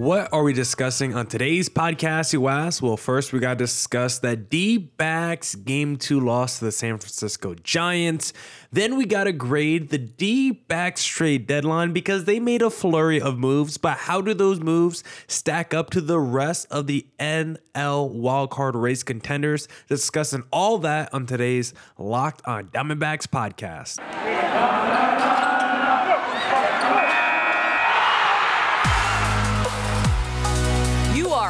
What are we discussing on today's podcast, you ask? Well, first, we got to discuss that D backs game two loss to the San Francisco Giants. Then, we got to grade the D backs trade deadline because they made a flurry of moves. But how do those moves stack up to the rest of the NL wildcard race contenders? Discussing all that on today's Locked on Diamondbacks podcast.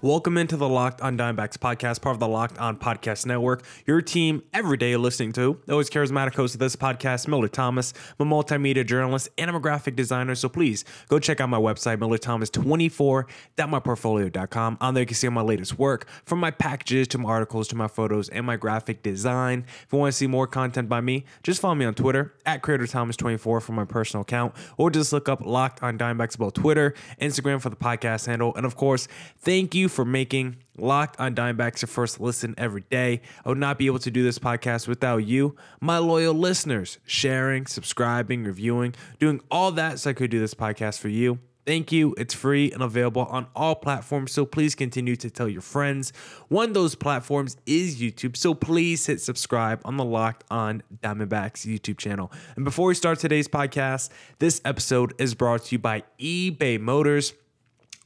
Welcome into the Locked on Diamondbacks podcast, part of the Locked on Podcast Network. Your team every day listening to. Always charismatic host of this podcast, Millard Thomas. I'm a multimedia journalist and I'm a graphic designer. So please go check out my website, millerthomas24.myportfolio.com. On there, you can see all my latest work from my packages to my articles to my photos and my graphic design. If you want to see more content by me, just follow me on Twitter at CreatorThomas24 for my personal account, or just look up Locked on Diamondbacks about Twitter, Instagram for the podcast handle. And of course, thank you for making Locked on Diamondbacks your first listen every day. I would not be able to do this podcast without you, my loyal listeners, sharing, subscribing, reviewing, doing all that so I could do this podcast for you. Thank you. It's free and available on all platforms. So please continue to tell your friends. One of those platforms is YouTube. So please hit subscribe on the Locked on Diamondbacks YouTube channel. And before we start today's podcast, this episode is brought to you by eBay Motors.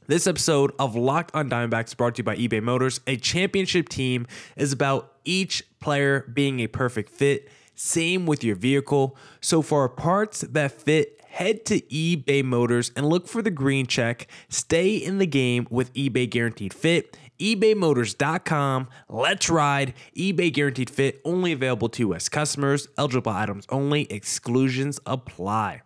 This episode of Locked on Diamondbacks brought to you by eBay Motors. A championship team is about each player being a perfect fit. Same with your vehicle. So for parts that fit, head to eBay Motors and look for the green check. Stay in the game with eBay Guaranteed Fit. ebaymotors.com. Let's ride. eBay Guaranteed Fit only available to US customers. Eligible items only. Exclusions apply.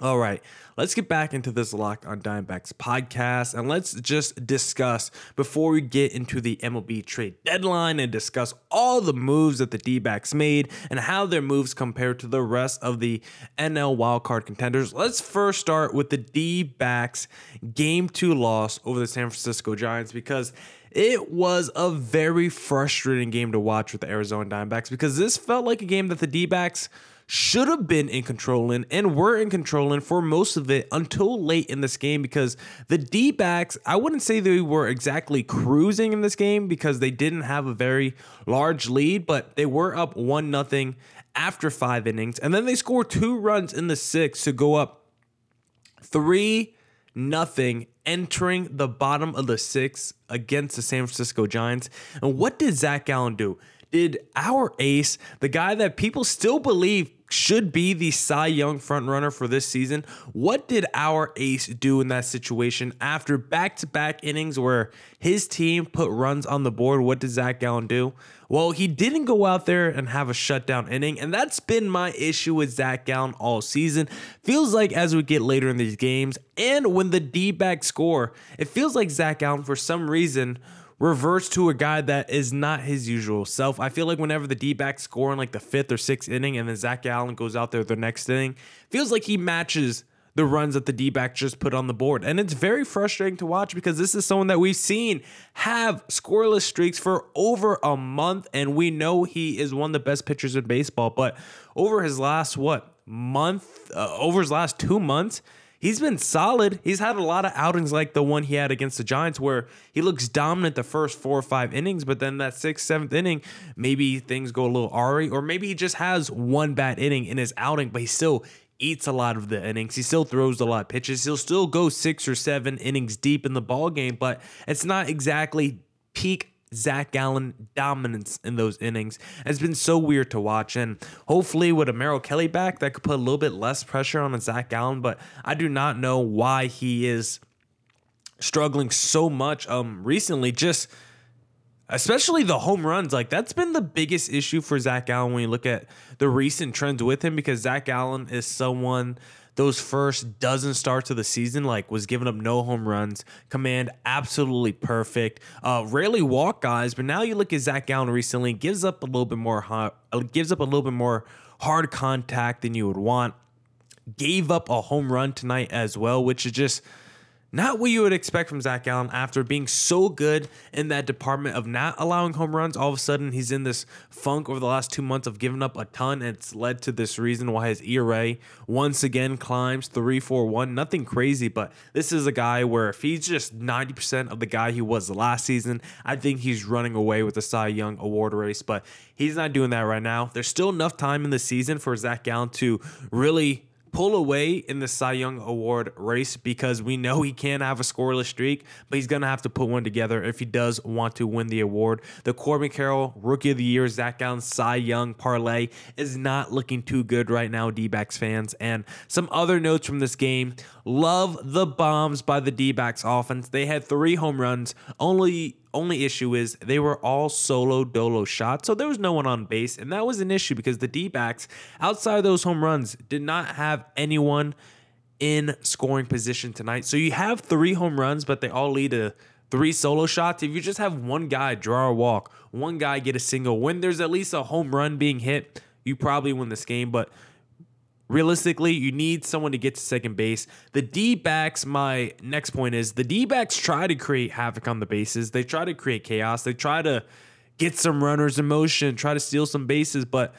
All right, let's get back into this Locked on Diamondbacks podcast and let's just discuss before we get into the MLB trade deadline and discuss all the moves that the D backs made and how their moves compare to the rest of the NL wildcard contenders. Let's first start with the D backs game two loss over the San Francisco Giants because it was a very frustrating game to watch with the Arizona Diamondbacks because this felt like a game that the D backs should have been in control in and were in control in for most of it until late in this game because the D backs, I wouldn't say they were exactly cruising in this game because they didn't have a very large lead, but they were up 1 nothing after five innings. And then they scored two runs in the sixth to go up 3 nothing entering the bottom of the sixth against the San Francisco Giants. And what did Zach Gallen do? Did our ace, the guy that people still believe should be the Cy Young frontrunner for this season. What did our ace do in that situation after back to back innings where his team put runs on the board? What did Zach Gallen do? Well, he didn't go out there and have a shutdown inning, and that's been my issue with Zach Gallen all season. Feels like as we get later in these games and when the D back score, it feels like Zach Gallen, for some reason, reverts to a guy that is not his usual self. I feel like whenever the D backs score in like the fifth or sixth inning and then Zach Gallen goes out there the next inning, feels like he matches the runs that the D back just put on the board. And it's very frustrating to watch because this is someone that we've seen have scoreless streaks for over a month. And we know he is one of the best pitchers in baseball. But over his last, what, month, uh, over his last two months, he's been solid. He's had a lot of outings like the one he had against the Giants where he looks dominant the first four or five innings, but then that sixth, seventh inning, maybe things go a little awry, or maybe he just has one bad inning in his outing, but he still eats a lot of the innings. He still throws a lot of pitches. He'll still go six or seven innings deep in the ball game, but it's not exactly peak Zach Gallen dominance in those innings. It's been so weird to watch. And hopefully, with a Merrill Kelly back, that could put a little bit less pressure on a Zach Gallen. But I do not know why he is struggling so much um recently. Just especially the home runs. Like that's been the biggest issue for Zach Gallen when you look at the recent trends with him because Zach Gallen is someone those first dozen starts of the season, like was giving up no home runs, command absolutely perfect. Uh, rarely walk guys, but now you look at Zach Gallen recently, gives up a little bit more hot, uh, gives up a little bit more hard contact than you would want. Gave up a home run tonight as well, which is just not what you would expect from Zach Gallen after being so good in that department of not allowing home runs. All of a sudden, he's in this funk over the last two months of giving up a ton. And it's led to this reason why his ERA once again climbs 3 4 1. Nothing crazy, but this is a guy where if he's just 90% of the guy he was last season, I think he's running away with the Cy Young award race. But he's not doing that right now. There's still enough time in the season for Zach Gallen to really pull away in the Cy Young Award race because we know he can't have a scoreless streak, but he's going to have to put one together if he does want to win the award. The Corbin Carroll Rookie of the Year, Zach Gallen Cy Young parlay is not looking too good right now, D fans. And some other notes from this game love the bombs by the D offense. They had three home runs, only only issue is they were all solo dolo shots, so there was no one on base, and that was an issue because the D backs, outside of those home runs, did not have anyone in scoring position tonight. So you have three home runs, but they all lead to three solo shots. If you just have one guy draw a walk, one guy get a single, when there's at least a home run being hit, you probably win this game. But realistically, you need someone to get to second base. The D backs, my next point is the D backs try to create havoc on the bases. They try to create chaos. They try to get some runners in motion, try to steal some bases. But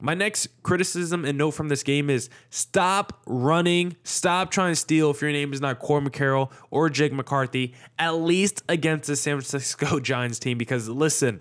my next criticism and note from this game is stop running, stop trying to steal if your name is not Corbin Carroll or Jake McCarthy, at least against the San Francisco Giants team. Because listen,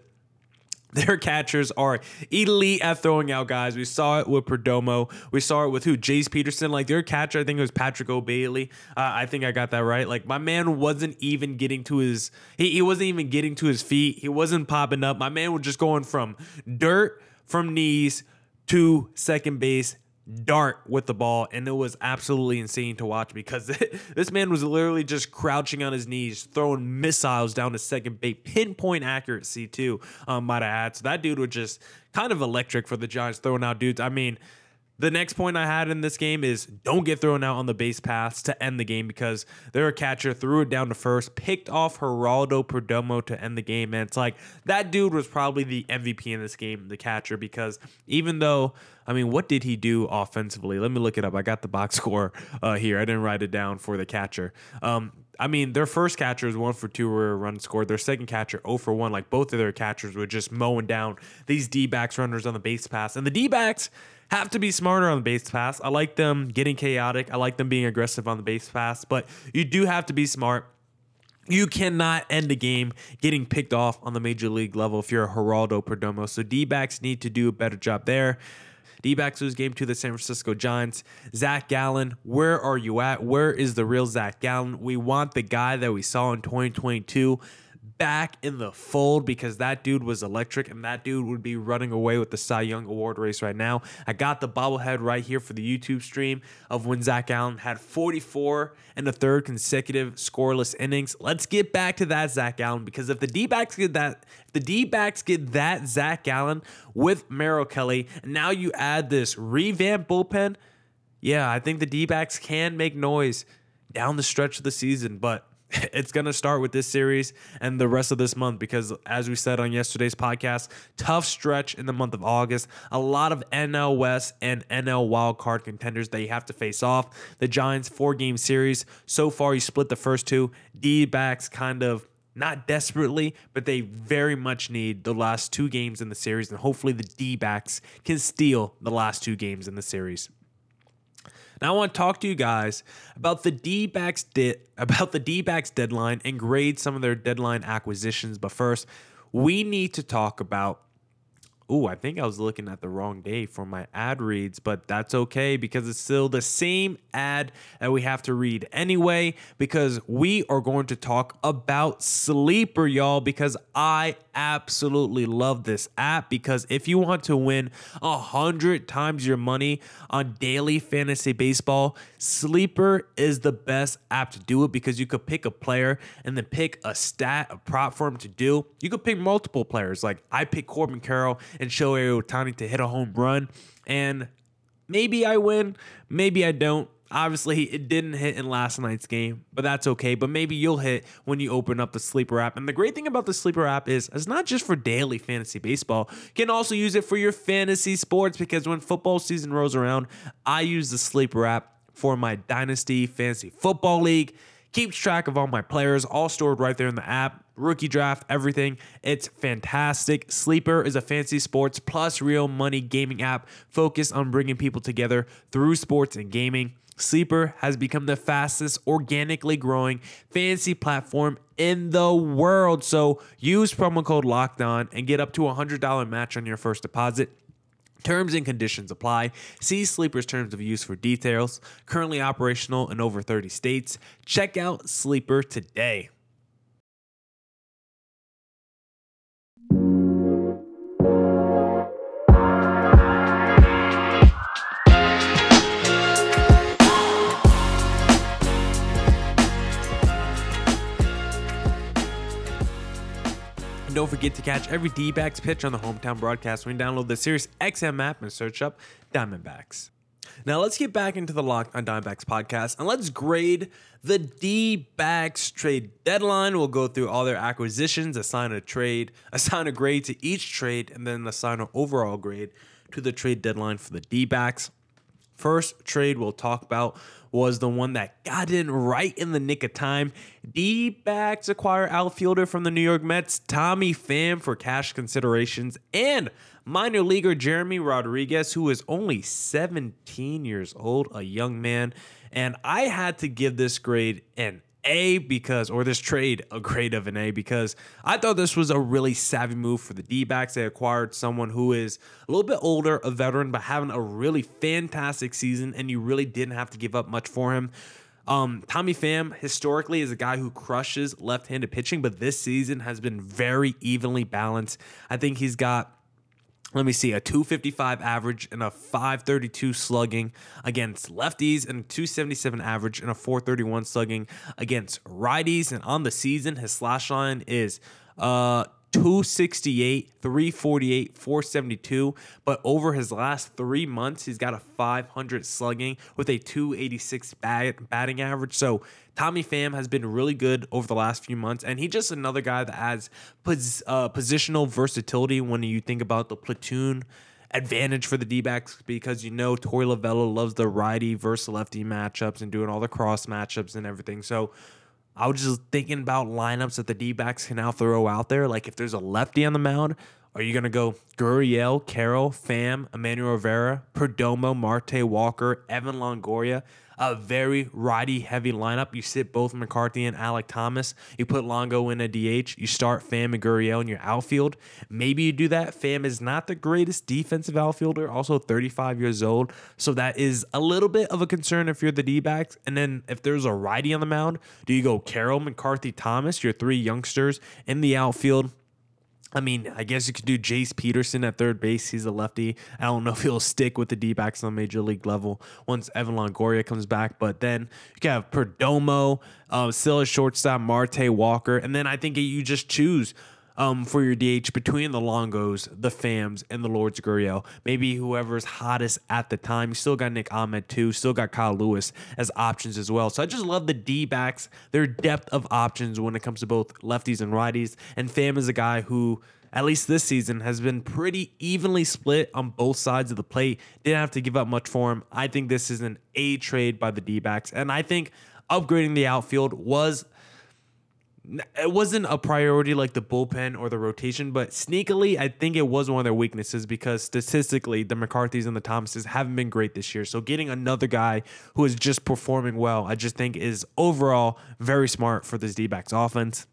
their catchers are elite at throwing out guys. We saw it with Perdomo. We saw it with who? Jace Peterson. Like their catcher, I think it was Patrick O'Bailey. Uh, I think I got that right. Like my man wasn't even getting to his. He, he wasn't even getting to his feet. He wasn't popping up. My man was just going from dirt from knees to second base dart with the ball and it was absolutely insane to watch because this man was literally just crouching on his knees throwing missiles down to second base. Pinpoint accuracy too um, might I add. So that dude was just kind of electric for the Giants throwing out dudes. I mean the next point I had in this game is don't get thrown out on the base paths to end the game because their catcher threw it down to first, picked off Geraldo Perdomo to end the game. And it's like that dude was probably the MVP in this game, the catcher, because even though, I mean, what did he do offensively? Let me look it up. I got the box score uh, here. I didn't write it down for the catcher. Um, I mean, their first catcher is one for two where a run scored. Their second catcher, 0 for 1. Like both of their catchers were just mowing down these D backs runners on the base pass. And the D backs, have to be smarter on the base pass. I like them getting chaotic. I like them being aggressive on the base pass, but you do have to be smart. You cannot end a game getting picked off on the major league level if you're a Geraldo Perdomo. So D backs need to do a better job there. D backs lose game to the San Francisco Giants. Zach Gallen, where are you at? Where is the real Zach Gallen? We want the guy that we saw in 2022 back in the fold because that dude was electric and that dude would be running away with the Cy Young Award race right now. I got the bobblehead right here for the YouTube stream of when Zach Gallen had 44 and a third consecutive scoreless innings. Let's get back to that Zach Gallen because if the D backs get that, if the D backs get that Zach Gallen with Merrill Kelly, and now you add this revamped bullpen, yeah, I think the D backs can make noise down the stretch of the season, but it's going to start with this series and the rest of this month because, as we said on yesterday's podcast, tough stretch in the month of August. A lot of NL West and NL wildcard contenders that you have to face off. The Giants' four game series. So far, you split the first two. D backs kind of not desperately, but they very much need the last two games in the series, and hopefully the D backs can steal the last two games in the series. Now I want to talk to you guys about the D-backs di- about the D-backs deadline and grade some of their deadline acquisitions. But first, we need to talk about Ooh, I think I was looking at the wrong day for my ad reads, but that's okay because it's still the same ad that we have to read anyway. Because we are going to talk about Sleeper, y'all, because I absolutely love this app. Because if you want to win a hundred times your money on daily fantasy baseball, Sleeper is the best app to do it because you could pick a player and then pick a stat, a prop for him to do. You could pick multiple players. Like I picked Corbin Carroll and Shohei Ohtani to hit a home run. And maybe I win, maybe I don't. Obviously, it didn't hit in last night's game, but that's okay. But maybe you'll hit when you open up the Sleeper app. And the great thing about the Sleeper app is it's not just for daily fantasy baseball. You can also use it for your fantasy sports because when football season rolls around, I use the Sleeper app for my Dynasty Fantasy Football League keeps track of all my players, all stored right there in the app. Rookie draft, everything. It's fantastic. Sleeper is a fancy sports plus real money gaming app focused on bringing people together through sports and gaming. Sleeper has become the fastest organically growing fantasy platform in the world. So use promo code Locked On and get up to a $100 match on your first deposit. Terms and conditions apply. See Sleeper's terms of use for details. Currently operational in over 30 states. Check out Sleeper today. Don't forget to catch every D backs pitch on the hometown broadcast when you download the Sirius XM app and search up Diamondbacks. Now let's get back into the Locked on Diamondbacks podcast and let's grade the D backs trade deadline. We'll go through all their acquisitions, assign a trade, assign a grade to each trade, and then assign an overall grade to the trade deadline for the D backs. First trade we'll talk about was the one that got in right in the nick of time. D backs acquire outfielder from the New York Mets, Tommy Pham, for cash considerations, and minor leaguer Jeremy Rodriguez, who is only 17 years old, a young man. And I had to give this grade an a because, or this trade, a grade of an A because I thought this was a really savvy move for the D backs. They acquired someone who is a little bit older, a veteran, but having a really fantastic season, and you really didn't have to give up much for him. Um, Tommy Pham historically is a guy who crushes left-handed pitching, but this season has been very evenly balanced. I think he's got let me see, a 255 average and a 532 slugging against lefties and a 277 average and a 431 slugging against righties. And on the season, his slash line is uh 268, 348, 472. But over his last three months, he's got a 500 slugging with a 286 bat, batting average. So Tommy Pham has been really good over the last few months, and he's just another guy that adds pos- uh, positional versatility when you think about the platoon advantage for the D because you know Torey Lovullo loves the righty versus lefty matchups and doing all the cross matchups and everything. So I was just thinking about lineups that the D backs can now throw out there. Like if there's a lefty on the mound, are you going to go Gurriel, Carroll, Pham, Emmanuel Rivera, Perdomo, Marte Walker, Evan Longoria? A very righty heavy lineup. You sit both McCarthy and Alec Thomas. You put Longo in a DH. You start Pham and Gurriel in your outfield. Maybe you do that. Pham is not the greatest defensive outfielder, also 35 years old. So that is a little bit of a concern if you're the D backs. And then if there's a righty on the mound, do you go Carroll, McCarthy, Thomas, your three youngsters in the outfield? I mean, I guess you could do Jace Peterson at third base. He's a lefty. I don't know if he'll stick with the D backs on major league level once Evan Longoria comes back. But then you can have Perdomo, uh, still a shortstop, Marte Walker. And then I think you just choose um, for your DH between the Longos, the Phams, and the Lourdes Gurriel. Maybe whoever's hottest at the time. You still got Nick Ahmed too. Still got Kyle Lewis as options as well. So I just love the D backs, their depth of options when it comes to both lefties and righties. And Pham is a guy who at least this season, has been pretty evenly split on both sides of the plate. Didn't have to give up much for him. I think this is an A trade by the D backs. And I think upgrading the outfield was. It wasn't a priority like the bullpen or the rotation, but sneakily, I think it was one of their weaknesses because statistically, the McCarthys and the Thomases haven't been great this year. So, getting another guy who is just performing well, I just think is overall very smart for this D backs offense.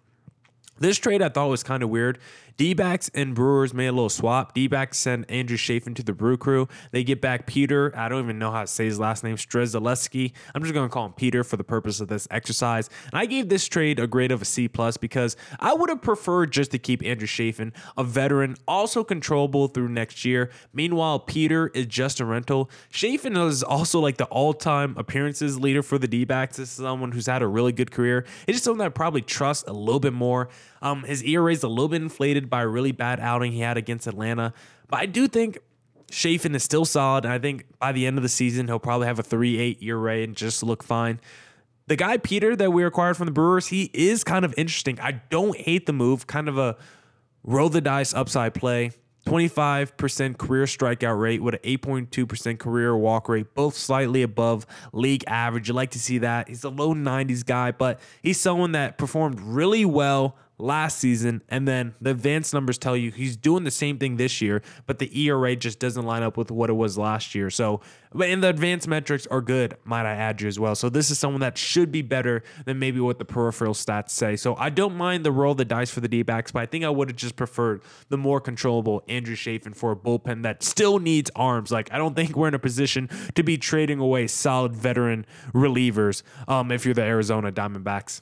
This trade I thought was kind of weird. D and Brewers made a little swap. D send Andrew Chafin to the Brew Crew. They get back Peter. I don't even know how to say his last name, Strzelecki. I'm just going to call him Peter for the purpose of this exercise. And I gave this trade a grade of a C plus because I would have preferred just to keep Andrew Chafin, a veteran, also controllable through next year. Meanwhile, Peter is just a rental. Chafin is also like the all time appearances leader for the D. This is someone who's had a really good career. It's just someone that I probably trust a little bit more. Um, his ERA is a little bit inflated by a really bad outing he had against Atlanta. But I do think Chafin is still solid. And I think by the end of the season, he'll probably have a 3 8 ERA and just look fine. The guy, Peter, that we acquired from the Brewers, he is kind of interesting. I don't hate the move, kind of a roll the dice upside play. 25% career strikeout rate with an 8.2% career walk rate, both slightly above league average. You like to see that. He's a low 90s guy, but he's someone that performed really well last season, and then the advanced numbers tell you he's doing the same thing this year, but the ERA just doesn't line up with what it was last year. So, and the advanced metrics are good, might I add you as well. So this is someone that should be better than maybe what the peripheral stats say. So I don't mind the roll the dice for the D backs, but I think I would have just preferred the more controllable Andrew Chafin for a bullpen that still needs arms. Like I don't think we're in a position to be trading away solid veteran relievers um, if you're the Arizona Diamondbacks.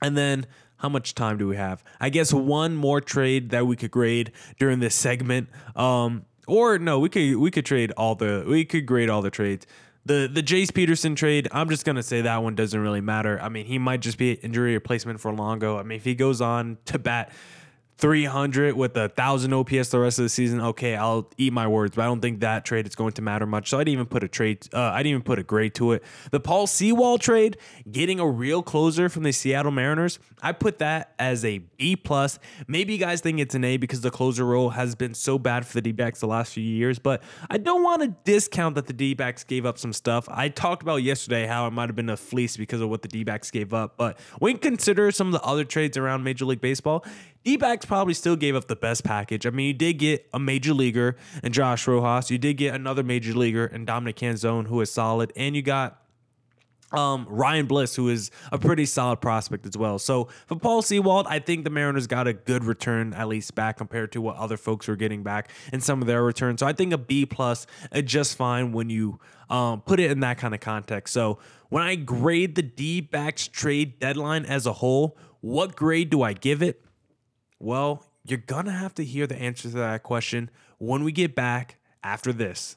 And then how much time do we have? I guess one more trade that we could grade during this segment. Um, or no, we could we could trade all the we could grade all the trades. The the Jace Peterson trade, I'm just gonna say that one doesn't really matter. I mean, he might just be injury replacement for Longo. I mean, if he goes on to bat 300 with a thousand OPS the rest of the season, okay, I'll eat my words. But I don't think that trade is going to matter much. So I didn't even put a trade. Uh, I didn't even put a grade to it. The Paul Sewald trade, getting a real closer from the Seattle Mariners, I put that as a B plus. Maybe you guys think it's an A because the closer role has been so bad for the D-backs the last few years. But I don't want to discount that the D-backs gave up some stuff. I talked about yesterday how it might have been a fleece because of what the D-backs gave up. But when consider some of the other trades around Major League Baseball, D-backs probably still gave up the best package. I mean, you did get a major leaguer and Josh Rojas. You did get another major leaguer and Dominic Canzone, who is solid, and you got um, Ryan Bliss, who is a pretty solid prospect as well. So for Paul Sewald, I think the Mariners got a good return at least back compared to what other folks were getting back in some of their returns. So I think a B plus is just fine when you um, put it in that kind of context. So when I grade the D backs trade deadline as a whole, what grade do I give it? Well, you're going to have to hear the answer to that question when we get back after this.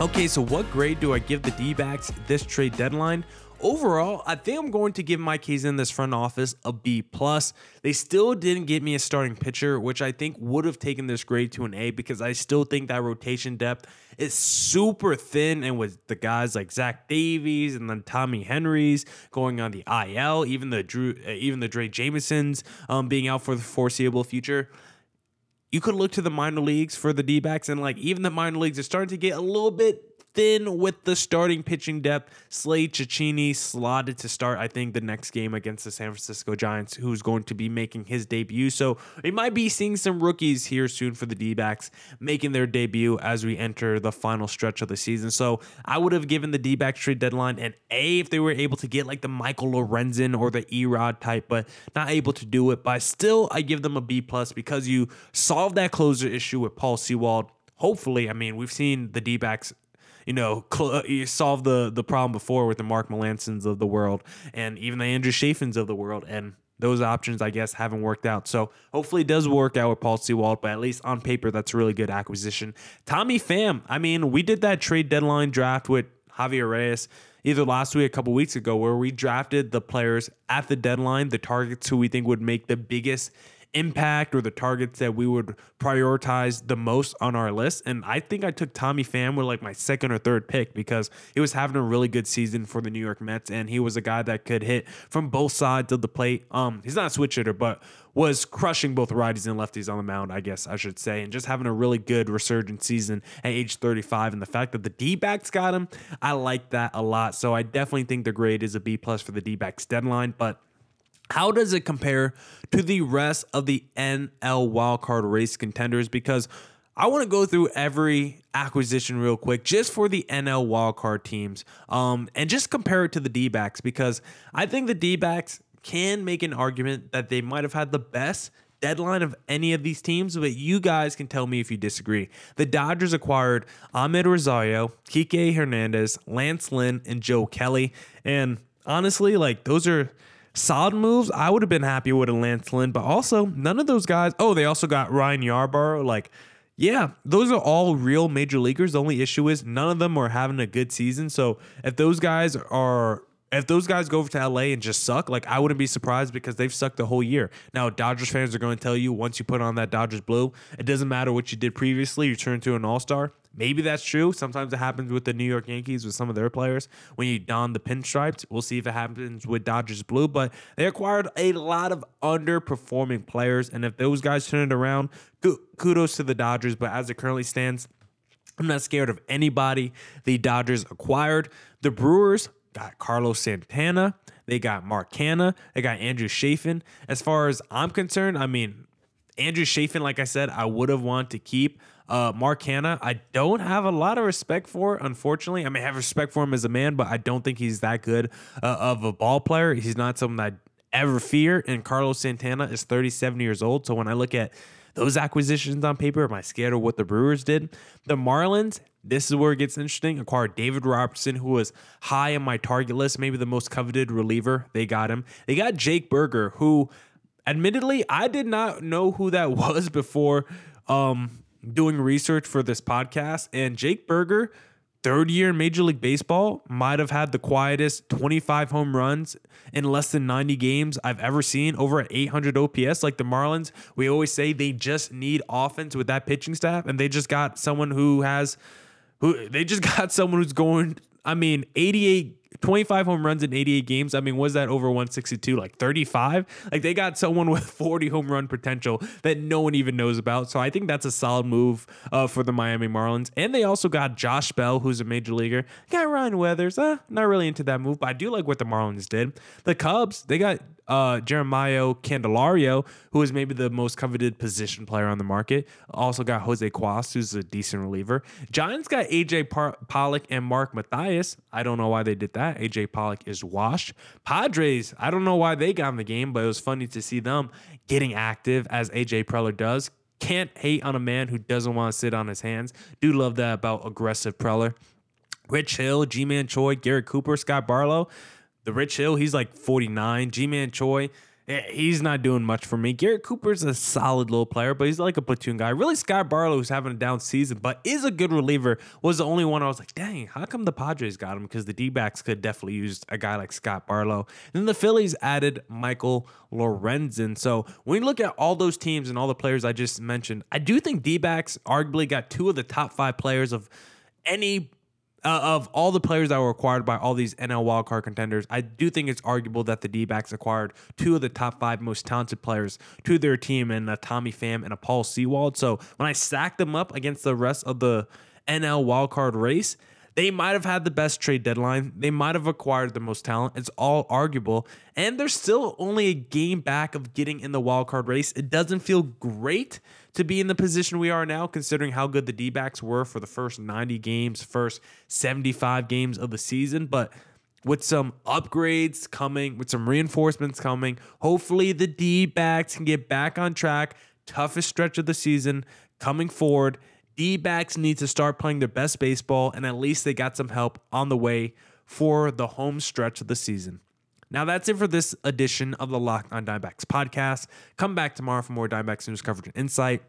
Okay, so what grade do I give the D backs this trade deadline? Overall, I think I'm going to give Mike in this front office a B plus. They still didn't get me a starting pitcher, which I think would have taken this grade to an A because I still think that rotation depth is super thin. And with the guys like Zach Davies and then Tommy Henry's going on the IL, even the Drew, uh, even the Drey Jamesons um, being out for the foreseeable future you could look to the minor leagues for the D backs, and like even the minor leagues are starting to get a little bit thin with the starting pitching depth. Slade Cecconi slotted to start, I think, the next game against the San Francisco Giants, who's going to be making his debut. So we might be seeing some rookies here soon for the D backs making their debut as we enter the final stretch of the season. So I would have given the D trade deadline an A if they were able to get like the Michael Lorenzen or the Erod type, but not able to do it. But still, I give them a B plus because you solved that closer issue with Paul Sewald hopefully, I mean, we've seen the D backs you know, cl- uh, you solved the the problem before with the Mark Melancon's of the world and even the Andrew Chafins of the world. And those options, I guess, haven't worked out. So hopefully it does work out with Paul Sewald, but at least on paper, that's a really good acquisition. Tommy Pham, I mean, we did that trade deadline draft with Javier Reyes either last week, a couple weeks ago, where we drafted the players at the deadline, the targets who we think would make the biggest impact or the targets that we would prioritize the most on our list. And I think I took Tommy Pham with like my second or third pick because he was having a really good season for the New York Mets and he was a guy that could hit from both sides of the plate. Um, he's not a switch hitter, but was crushing both righties and lefties on the mound, I guess I should say, and just having a really good resurgent season at age 35. And the fact that the D backs got him, I like that a lot. So I definitely think the grade is a B plus for the D backs deadline. But how does it compare to the rest of the NL wildcard race contenders? Because I want to go through every acquisition real quick just for the NL wildcard teams um, and just compare it to the D backs because I think the D backs can make an argument that they might have had the best deadline of any of these teams, but you guys can tell me if you disagree. The Dodgers acquired Amed Rosario, Kike Hernandez, Lance Lynn, and Joe Kelly. And honestly, like those are solid moves. I would have been happy with a Lance Lynn, but also none of those guys. Oh, they also got Ryan Yarbrough. Like, yeah, those are all real major leaguers. The only issue is none of them are having a good season. So if those guys are if those guys go over to LA and just suck, like I wouldn't be surprised because they've sucked the whole year. Now, Dodgers fans are going to tell you once you put on that Dodgers blue, it doesn't matter what you did previously, you turn into an all star. Maybe that's true. Sometimes it happens with the New York Yankees with some of their players when you don the pinstripes. We'll see if it happens with Dodgers blue, but they acquired a lot of underperforming players. And if those guys turn it around, kudos to the Dodgers. But as it currently stands, I'm not scared of anybody the Dodgers acquired. The Brewers got Carlos Santana. They got Mark Canha. They got Andrew Chafin. As far as I'm concerned, I mean, Andrew Chafin, like I said, I would have wanted to keep. Uh, Mark Canha, I don't have a lot of respect for, unfortunately. I mean, have respect for him as a man, but I don't think he's that good uh, of a ball player. He's not someone I ever fear. And Carlos Santana is 37 years old. So when I look at those acquisitions on paper, am I scared of what the Brewers did? The Marlins, this is where it gets interesting. Acquired David Robertson, who was high on my target list, maybe the most coveted reliever. They got him. They got Jake Burger, who admittedly I did not know who that was before um, doing research for this podcast. And Jake Burger, third year in Major League Baseball, might have had the quietest 25 home runs in less than 90 games I've ever seen, over at 800 OPS. Like the Marlins, we always say they just need offense with that pitching staff, and they just got someone who has who they just got someone who's going. I mean, 88 25 home runs in 88 games. I mean, was that over 162? Like 35? Like they got someone with 40 home run potential that no one even knows about. So I think that's a solid move uh, for the Miami Marlins. And they also got Josh Bell, who's a major leaguer. Got Ryan Weathers. Uh, not really into that move, but I do like what the Marlins did. The Cubs, they got uh, Jeremiah Candelario, who is maybe the most coveted position player on the market. Also got Jose Cuas, who's a decent reliever. Giants got AJ Par- Pollock and Mark Mathias. I don't know why they did that. AJ Pollock is washed. Padres, I don't know why they got in the game, but it was funny to see them getting active as AJ Preller does. Can't hate on a man who doesn't want to sit on his hands. Do love that about aggressive Preller. Rich Hill, Ji-Man Choi, Garrett Cooper, Scott Barlow. The Rich Hill, he's like 49. Ji-Man Choi, eh, he's not doing much for me. Garrett Cooper's a solid little player, but he's like a platoon guy. Really, Scott Barlow, who's having a down season, but is a good reliever, was the only one I was like, dang, how come the Padres got him? Because the D backs could definitely use a guy like Scott Barlow. And then the Phillies added Michael Lorenzen. So when you look at all those teams and all the players I just mentioned, I do think D backs arguably got two of the top five players of any uh, of all the players that were acquired by all these NL wildcard contenders, I do think it's arguable that the D backs acquired two of the top five most talented players to their team and Tommy Pham and a Paul Sewald. So when I stack them up against the rest of the NL wildcard race, they might have had the best trade deadline. They might have acquired the most talent. It's all arguable. And they're still only a game back of getting in the wild card race. It doesn't feel great to be in the position we are now, considering how good the D backs were for the first 90 games, first 75 games of the season. But with some upgrades coming, with some reinforcements coming, hopefully the D backs can get back on track. Toughest stretch of the season coming forward D backs need to start playing their best baseball, and at least they got some help on the way for the home stretch of the season. Now that's it for this edition of the Locked on Diamondbacks podcast. Come back tomorrow for more Diamondbacks news coverage and insight.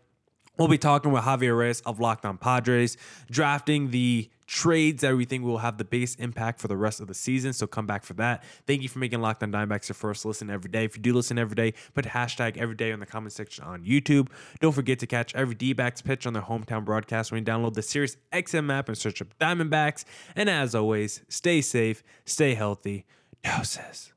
We'll be talking with Javier Reyes of Locked on Padres, drafting the trades think will have the biggest impact for the rest of the season. So come back for that. Thank you for making Locked on Diamondbacks your first listen every day. If you do listen every day, put hashtag every day in the comment section on YouTube. Don't forget to catch every D-backs pitch on their hometown broadcast when you download the Sirius XM app and search up Diamondbacks. And as always, stay safe, stay healthy. Doses.